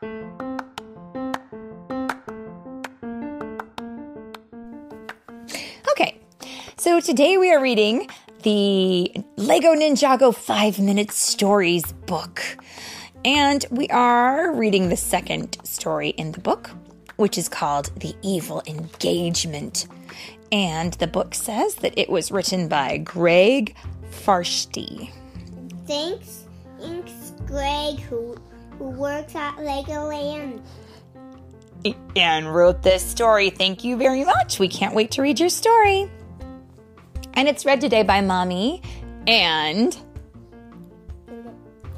Okay, so today we are reading the Lego Ninjago 5 Minute Stories book. And we are reading the second story in the book, which is called The Evil Engagement. And the book says that it was written by Greg Farshtey. Thanks, thanks, Greg, who who works at Legoland. And wrote this story. Thank you very much. We can't wait to read your story. And it's read today by Mommy and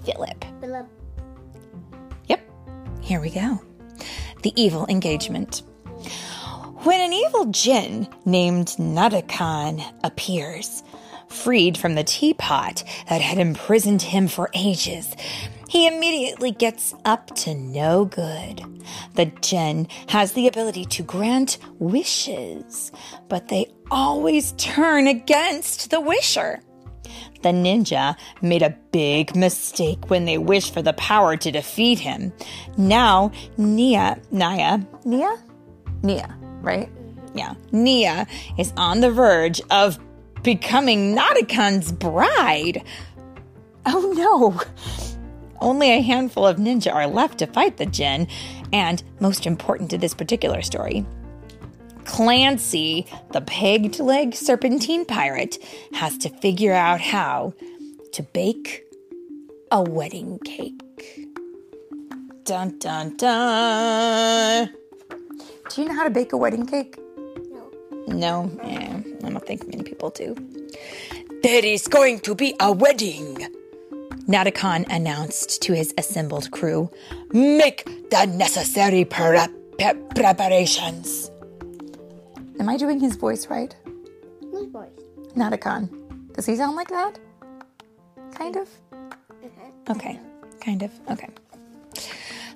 Philip. Philip. Yep, here we go. The Evil Engagement. When an evil djinn named Nadakhan appears, freed from the teapot that had imprisoned him for ages, he immediately gets up to no good. The djinn has the ability to grant wishes, but they always turn against the wisher. The ninja made a big mistake when they wished for the power to defeat him. Now, Nia, Naya, Nia? Nia, right? Yeah. Nia is on the verge of becoming Nadakhan's bride. Oh no! Only a handful of ninja are left to fight the djinn, and most important to this particular story, Clancy, the pegged leg serpentine pirate, has to figure out how to bake a wedding cake. Dun dun dun. Do you know how to bake a wedding cake? No. No, yeah, I don't think many people do. There is going to be a wedding, Nadakhan announced to his assembled crew. Make the necessary pre- pre- preparations. Am I doing his voice right? Whose voice? Nadakhan. Does he sound like that? Kind of? Mm-hmm. Okay, kind of. Okay.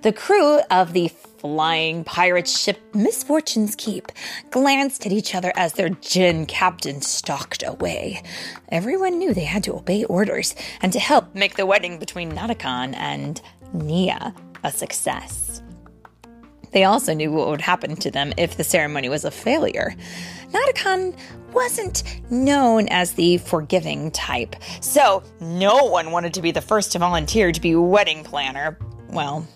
The crew of the flying pirate ship Misfortune's Keep glanced at each other as their djinn captain stalked away. Everyone knew they had to obey orders and to help make the wedding between Nadakhan and Nia a success. They also knew what would happen to them if the ceremony was a failure. Nadakhan wasn't known as the forgiving type, so no one wanted to be the first to volunteer to be wedding planner. Well,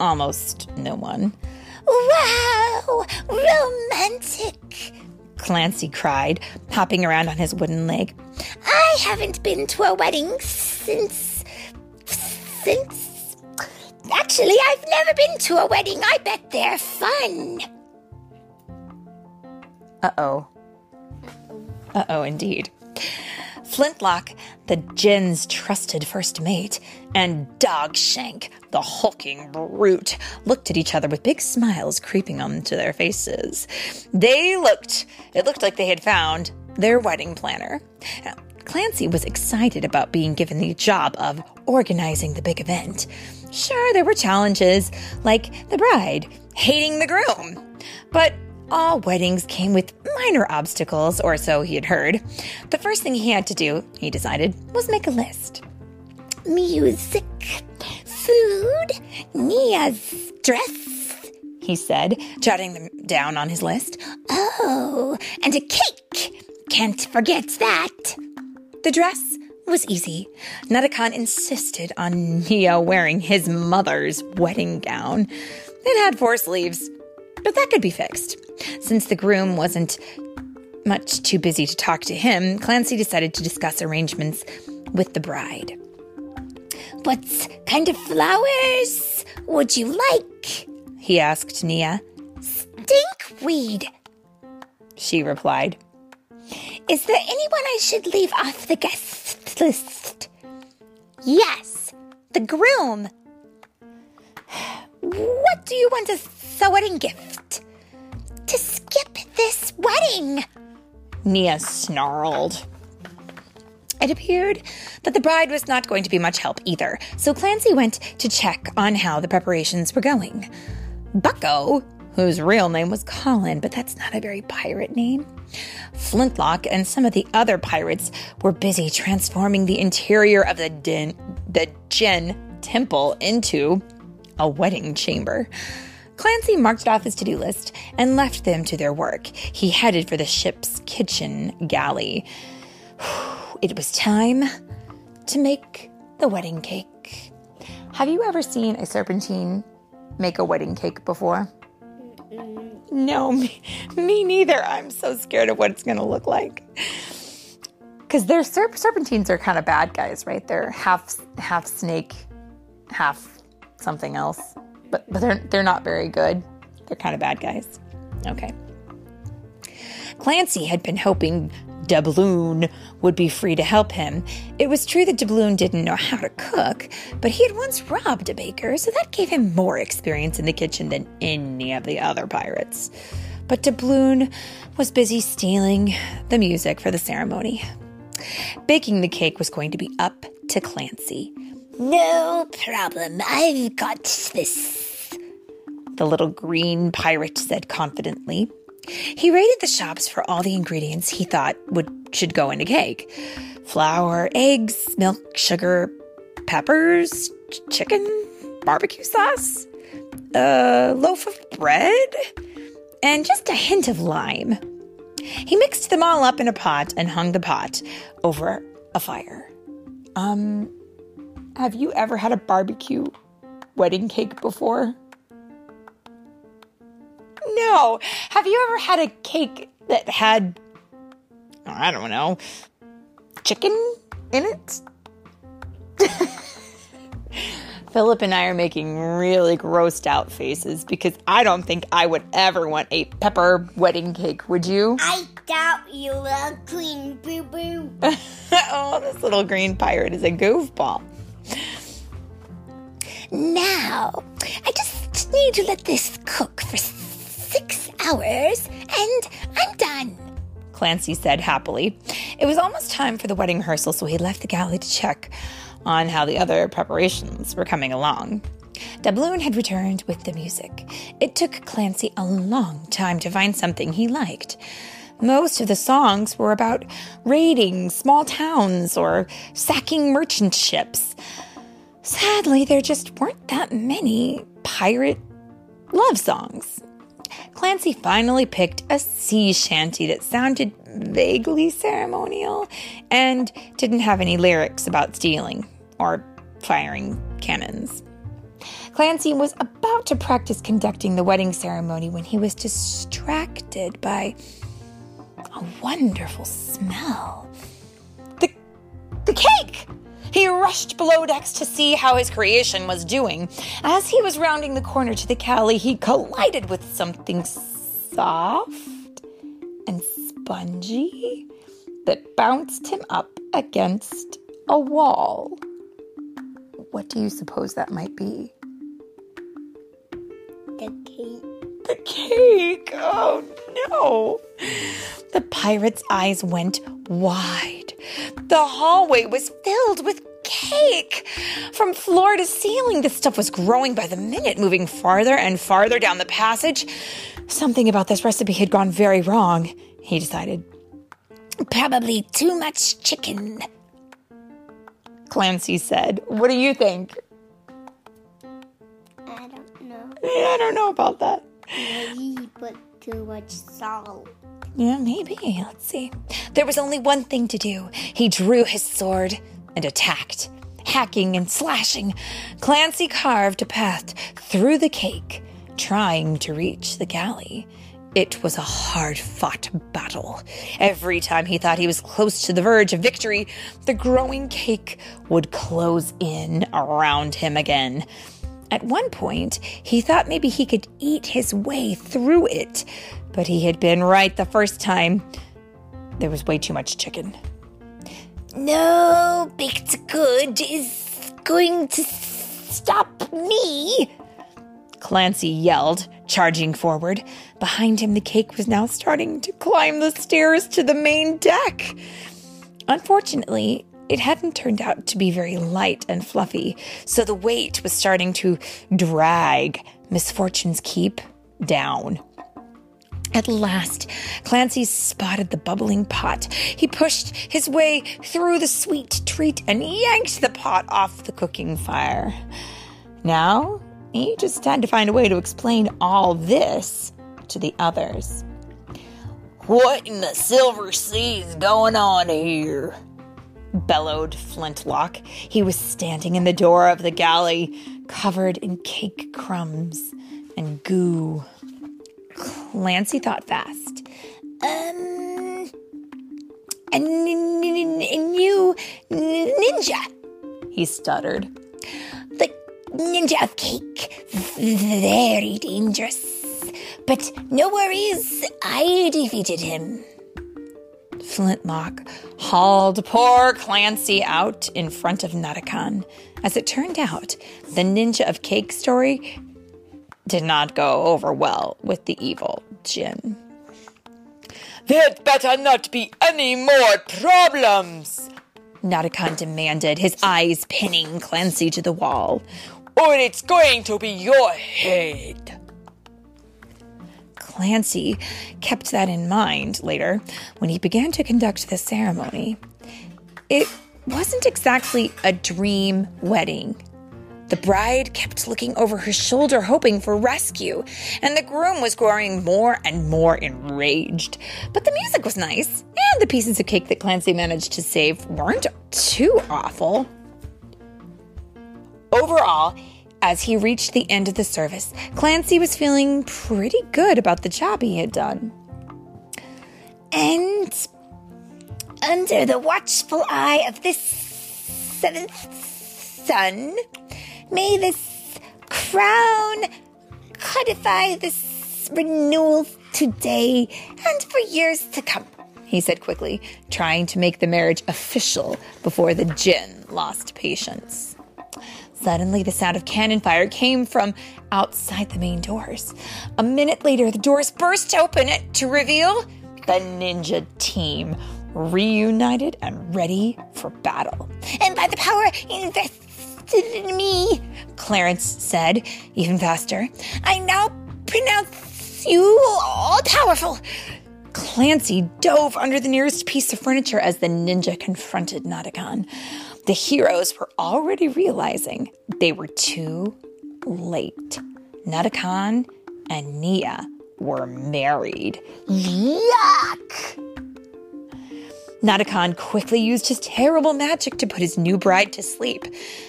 almost no one. Wow! Romantic! Clancy cried, hopping around on his wooden leg. I haven't been to a wedding since. since. Actually, I've never been to a wedding. I bet they're fun. Uh oh. Uh oh, indeed. Flintlock, the djinn's trusted first mate, and Dogshank, the hulking brute, looked at each other with big smiles creeping onto their faces. They looked, it looked like they had found their wedding planner. Clancy was excited about being given the job of organizing the big event. Sure, there were challenges, like the bride hating the groom. But all weddings came with minor obstacles, or so he had heard. The first thing he had to do, he decided, was make a list. Music, food, Nia's dress, he said, jotting them down on his list. Oh, and a cake. Can't forget that. The dress was easy. Nadakhan insisted on Nia wearing his mother's wedding gown. It had four sleeves, but that could be fixed. Since the groom wasn't much too busy to talk to him, Clancy decided to discuss arrangements with the bride. What kind of flowers would you like? he asked Nia. Stinkweed, she replied. Is there anyone I should leave off the guest list? Yes, the groom. What do you want as a wedding gift? To skip this wedding, Nia snarled. It appeared that the bride was not going to be much help either, so Clancy went to check on how the preparations were going. Bucko, whose real name was Colin, but that's not a very pirate name, Flintlock and some of the other pirates were busy transforming the interior of the din, the Djinn temple into a wedding chamber. Clancy marked off his to do list and left them to their work. He headed for the ship's kitchen galley. It was time to make the wedding cake. Have you ever seen a serpentine make a wedding cake before? No, me, me neither. I'm so scared of what it's going to look like. Because their serp- serpentines are kind of bad guys, right? They're half half snake, half something else but but they're they're not very good. They're kind of bad guys. Okay. Clancy had been hoping Doubloon would be free to help him. It was true that Doubloon didn't know how to cook, but he had once robbed a baker, so that gave him more experience in the kitchen than any of the other pirates. But Doubloon was busy stealing the music for the ceremony. Baking the cake was going to be up to Clancy. No problem. I've got this. The little green pirate said confidently. He raided the shops for all the ingredients he thought would should go in a cake. Flour, eggs, milk, sugar, peppers, chicken, barbecue sauce, a loaf of bread, and just a hint of lime. He mixed them all up in a pot and hung the pot over a fire. Um, have you ever had a barbecue wedding cake before? No. Have you ever had a cake that had, I don't know, chicken in it? Philip and I are making really grossed out faces because I don't think I would ever want a pepper wedding cake, would you? I doubt you will, Queen Boo Boo. oh, this little green pirate is a goofball. Now, I just need to let this cook for six hours and I'm done. Clancy said happily. It was almost time for the wedding rehearsal, so he left the galley to check on how the other preparations were coming along. Doubloon had returned with the music. It took Clancy a long time to find something he liked. Most of the songs were about raiding small towns or sacking merchant ships. Sadly, there just weren't that many pirate love songs. Clancy finally picked a sea shanty that sounded vaguely ceremonial and didn't have any lyrics about stealing or firing cannons. Clancy was about to practice conducting the wedding ceremony when he was distracted by a wonderful smell. The, the cake! He rushed below decks to see how his creation was doing. As he was rounding the corner to the galley, he collided with something soft and spongy that bounced him up against a wall. What do you suppose that might be? The cake. The cake! Oh no! The pirate's eyes went wide. The hallway was filled with cake. From floor to ceiling, this stuff was growing by the minute, moving farther and farther down the passage. Something about this recipe had gone very wrong, he decided. Probably too much chicken. Clancy said. What do you think? I don't know. I don't know about that. Maybe he put too much salt. Yeah, maybe. Let's see. There was only one thing to do. He drew his sword and attacked. Hacking and slashing, Clancy carved a path through the cake, trying to reach the galley. It was a hard fought battle. Every time he thought he was close to the verge of victory, the growing cake would close in around him again. At one point, he thought maybe he could eat his way through it, but he had been right the first time. There was way too much chicken. No baked good is going to stop me. Clancy yelled, charging forward. Behind him, the cake was now starting to climb the stairs to the main deck. Unfortunately, it hadn't turned out to be very light and fluffy, so the weight was starting to drag Misfortune's Keep down. At last, Clancy spotted the bubbling pot. He pushed his way through the sweet treat and yanked the pot off the cooking fire. Now he just had to find a way to explain all this to the others. What in the Silver Sea is going on here? Bellowed Flintlock. He was standing in the door of the galley, covered in cake crumbs and goo. Clancy thought fast. Um, a n- n- n- n- new ninja. He stuttered. The ninja of cake. Very dangerous. But no worries, I defeated him. Flintlock hauled poor Clancy out in front of Nadakhan. As it turned out, the ninja of cake story did not go over well with the evil Jin. There'd better not be any more problems, Nadakhan demanded, his eyes pinning Clancy to the wall. or it's going to be your head. Clancy kept that in mind later when he began to conduct the ceremony. It wasn't exactly a dream wedding. The bride kept looking over her shoulder, hoping for rescue, and the groom was growing more and more enraged. But the music was nice, and the pieces of cake that Clancy managed to save weren't too awful. Overall, as he reached the end of the service, Clancy was feeling pretty good about the job he had done. And under the watchful eye of this seventh son, may this crown codify this renewal today and for years to come. He said quickly, trying to make the marriage official before the Jinn lost patience. Suddenly, the sound of cannon fire came from outside the main doors. A minute later, the doors burst open to reveal the ninja team, reunited and ready for battle. And by the power invested in me, Clarence said, even faster. I now pronounce you all powerful. Clancy dove under the nearest piece of furniture as the ninja confronted Nadakhan. The heroes were already realizing they were too late. Nadakhan and Nia were married. Yuck! Nadakhan quickly used his terrible magic to put his new bride to sleep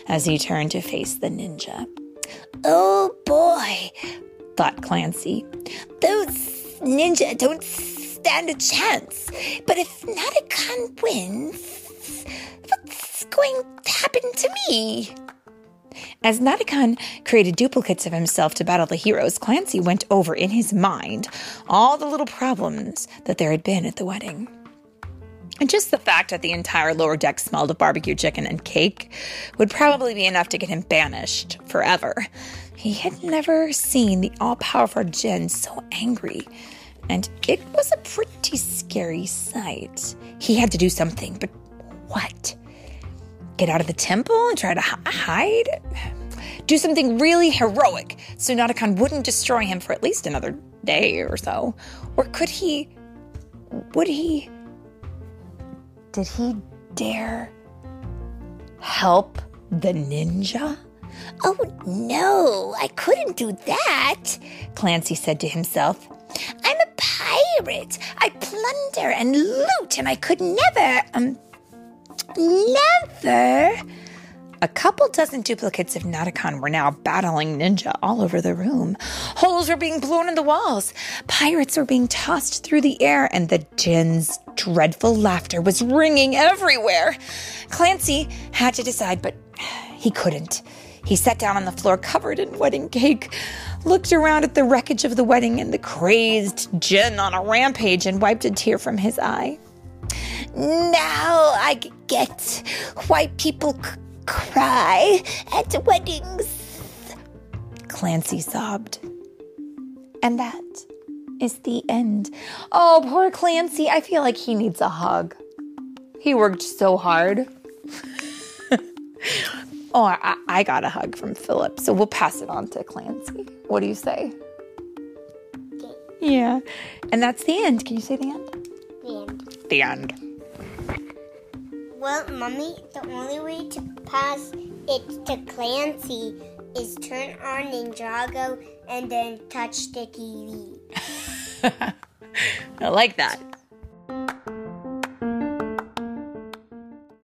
as he turned to face the ninja. Oh boy, Thought Clancy. those ninja don't stand a chance. But if Nadakhan wins, going to happen to me? As Nadakhan created duplicates of himself to battle the heroes, Clancy went over in his mind all the little problems that there had been at the wedding. And just the fact that the entire lower deck smelled of barbecue chicken and cake would probably be enough to get him banished forever. He had never seen the all powerful Jin so angry, and it was a pretty scary sight. He had to do something, but what? Get out of the temple and try to hi- hide? Do something really heroic so Nadakhan wouldn't destroy him for at least another day or so? Or could he. Would he. Did he dare help the ninja? Oh no, I couldn't do that. Clancy said to himself. I'm a pirate. I plunder and loot, and I could never, um, never. A couple dozen duplicates of Nadakhan were now battling ninja all over the room. Holes were being blown in the walls. Pirates were being tossed through the air, and the Jin's dreadful laughter was ringing everywhere. Clancy had to decide, but he couldn't. He sat down on the floor covered in wedding cake, looked around at the wreckage of the wedding and the crazed Jin on a rampage, and wiped a tear from his eye. Now I get why people c- cry at weddings. Clancy sobbed. And that is the end. Oh, poor Clancy. I feel like he needs a hug. He worked so hard. oh, I, I got a hug from Philip, so we'll pass it on to Clancy. What do you say? Yeah. And that's the end. Can you say the end? The end. The end. Well, Mommy, the only way to pass it to Clancy is turn on Ninjago and then touch the TV. I like that.